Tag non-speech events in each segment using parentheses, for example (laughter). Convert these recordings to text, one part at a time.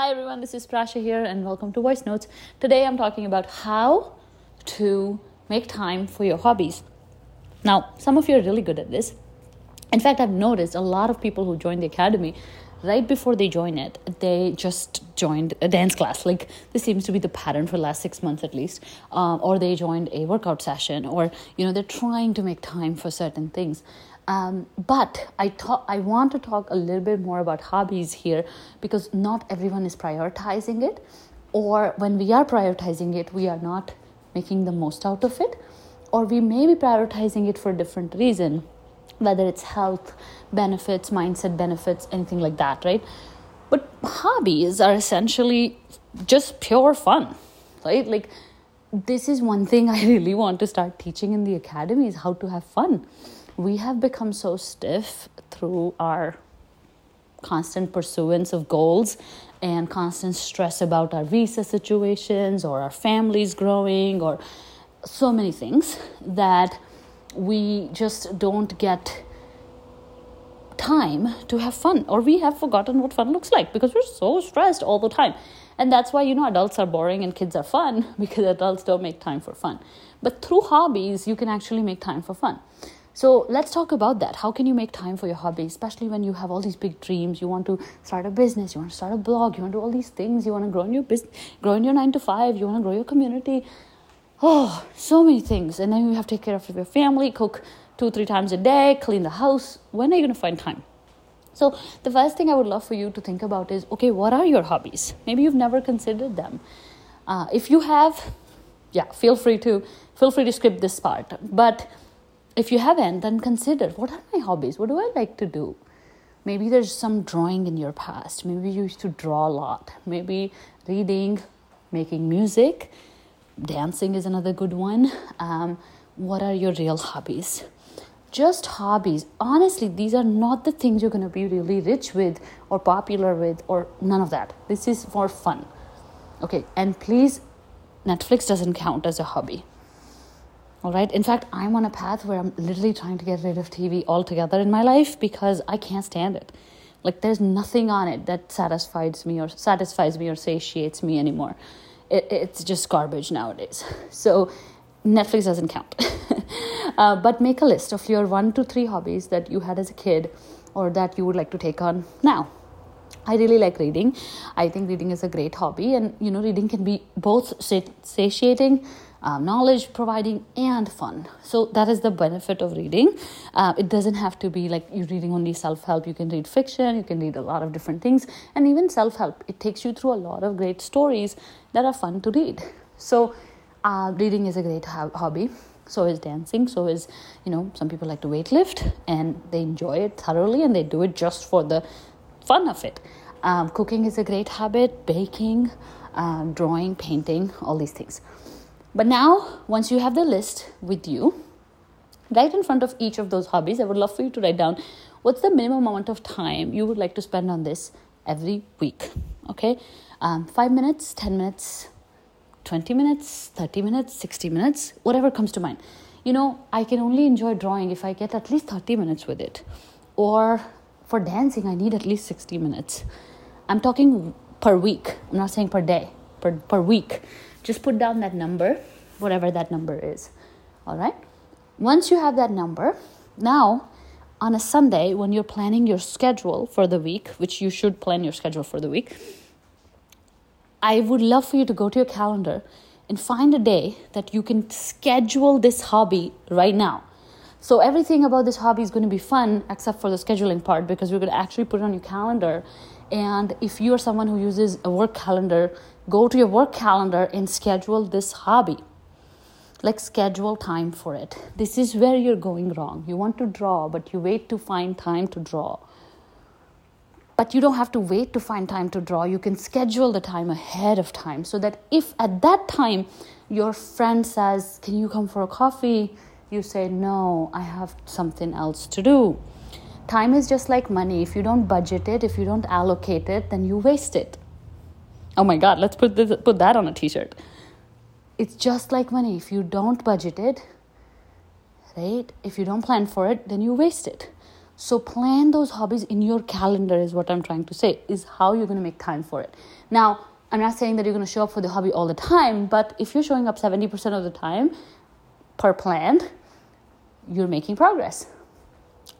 Hi everyone, this is Prasha here, and welcome to Voice Notes. Today I'm talking about how to make time for your hobbies. Now, some of you are really good at this. In fact, I've noticed a lot of people who join the academy right before they join it, they just joined a dance class. Like this seems to be the pattern for the last six months at least, um, or they joined a workout session, or you know they're trying to make time for certain things. Um, but I talk, I want to talk a little bit more about hobbies here because not everyone is prioritizing it, or when we are prioritizing it, we are not making the most out of it, or we may be prioritizing it for a different reason, whether it's health benefits, mindset benefits, anything like that, right? But hobbies are essentially just pure fun, right? Like this is one thing I (laughs) really want to start teaching in the academy is how to have fun. We have become so stiff through our constant pursuance of goals and constant stress about our visa situations or our families growing or so many things that we just don't get time to have fun or we have forgotten what fun looks like because we're so stressed all the time and that's why you know adults are boring and kids are fun (laughs) because adults don't make time for fun but through hobbies you can actually make time for fun so let's talk about that. How can you make time for your hobby, especially when you have all these big dreams? You want to start a business, you want to start a blog, you want to do all these things, you want to grow in your business, grow in your nine to five, you want to grow your community. Oh, so many things. And then you have to take care of your family, cook two, three times a day, clean the house. When are you going to find time? So, the first thing I would love for you to think about is okay, what are your hobbies? Maybe you've never considered them. Uh, if you have, yeah, feel free to feel free to skip this part. But if you haven't, then consider what are my hobbies? What do I like to do? Maybe there's some drawing in your past. Maybe you used to draw a lot. Maybe reading, making music, dancing is another good one. Um, what are your real hobbies? Just hobbies. Honestly, these are not the things you're going to be really rich with or popular with or none of that. This is for fun. Okay, and please, Netflix doesn't count as a hobby. All right. In fact, I'm on a path where I'm literally trying to get rid of TV altogether in my life because I can't stand it. Like there's nothing on it that satisfies me or satisfies me or satiates me anymore. It, it's just garbage nowadays. (laughs) So Netflix doesn't count. (laughs) uh, but make a list of your one to three hobbies that you had as a kid or that you would like to take on now. I really like reading. I think reading is a great hobby, and you know, reading can be both satiating um, knowledge providing and fun. So that is the benefit of reading. Uh, it doesn't have to be like you're reading only self-help. You can read fiction. You can read a lot of different things. And even self-help it takes you through a lot of great stories that are fun to read. So uh, reading is a great ho- hobby so is dancing. So is you know some people like to weightlift and they enjoy it thoroughly and they do it just for the fun of it. Um, cooking is a great habit. Baking um, drawing painting all these things. But now, once you have the list with you, right in front of each of those hobbies, I would love for you to write down what's the minimum amount of time you would like to spend on this every week. Okay, um, five minutes, 10 minutes, 20 minutes, 30 minutes, 60 minutes, whatever comes to mind. You know, I can only enjoy drawing if I get at least 30 minutes with it. Or for dancing, I need at least 60 minutes. I'm talking per week, I'm not saying per day, per, per week just put down that number, whatever that number is. All right? Once you have that number, now on a Sunday, when you're planning your schedule for the week, which you should plan your schedule for the week, I would love for you to go to your calendar and find a day that you can schedule this hobby right now. So everything about this hobby is going to be fun except for the scheduling part because we're going to actually put it on your calendar. And if you're someone who uses a work calendar, go to your work calendar and schedule this hobby like schedule time for it this is where you're going wrong you want to draw but you wait to find time to draw but you don't have to wait to find time to draw you can schedule the time ahead of time so that if at that time your friend says can you come for a coffee you say no i have something else to do time is just like money if you don't budget it if you don't allocate it then you waste it Oh my God, let's put this, put that on a T-shirt. It's just like money. If you don't budget it, right? If you don't plan for it, then you waste it. So plan those hobbies in your calendar is what I'm trying to say, is how you're going to make time for it. Now, I'm not saying that you're going to show up for the hobby all the time, but if you're showing up 70% of the time per plan, you're making progress.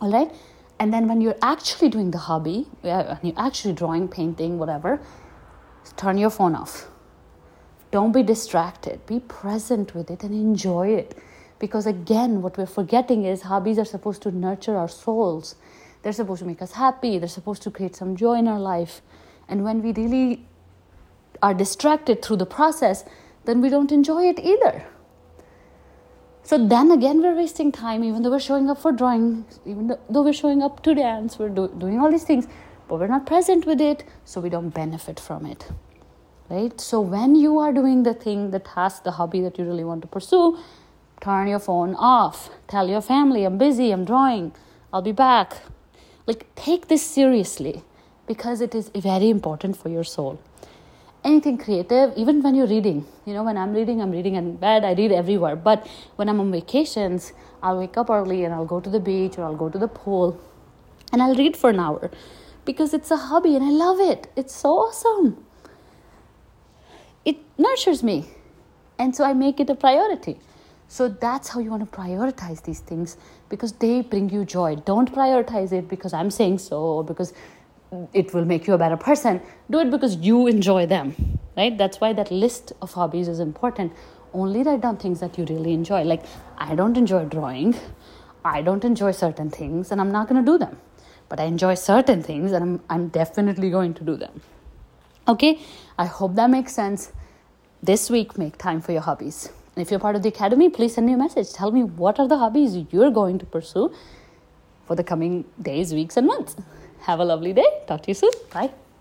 All right? And then when you're actually doing the hobby, when you're actually drawing, painting, whatever, turn your phone off. Don't be distracted. Be present with it and enjoy it. Because again, what we're forgetting is hobbies are supposed to nurture our souls. They're supposed to make us happy. They're supposed to create some joy in our life. And when we really are distracted through the process, then we don't enjoy it either. So then again, we're wasting time, even though we're showing up for drawing, even though we're showing up to dance, we're do- doing all these things, but we're not present with it, so we don't benefit from it. Right? So when you are doing the thing, the task, the hobby that you really want to pursue, turn your phone off. Tell your family, I'm busy, I'm drawing, I'll be back. Like, take this seriously because it is very important for your soul. Anything creative, even when you're reading, you know, when I'm reading, I'm reading in bed, I read everywhere. But when I'm on vacations, I'll wake up early and I'll go to the beach or I'll go to the pool and I'll read for an hour because it's a hobby and I love it. It's so awesome. It nurtures me. And so I make it a priority. So that's how you want to prioritize these things because they bring you joy. Don't prioritize it because I'm saying so or because it will make you a better person. Do it because you enjoy them, right? That's why that list of hobbies is important. Only write down things that you really enjoy. Like, I don't enjoy drawing, I don't enjoy certain things, and I'm not going to do them. But I enjoy certain things, and I'm, I'm definitely going to do them. Okay, I hope that makes sense. This week, make time for your hobbies. If you're part of the academy, please send me a message. Tell me what are the hobbies you're going to pursue for the coming days, weeks, and months. Have a lovely day. Talk to you soon. Bye.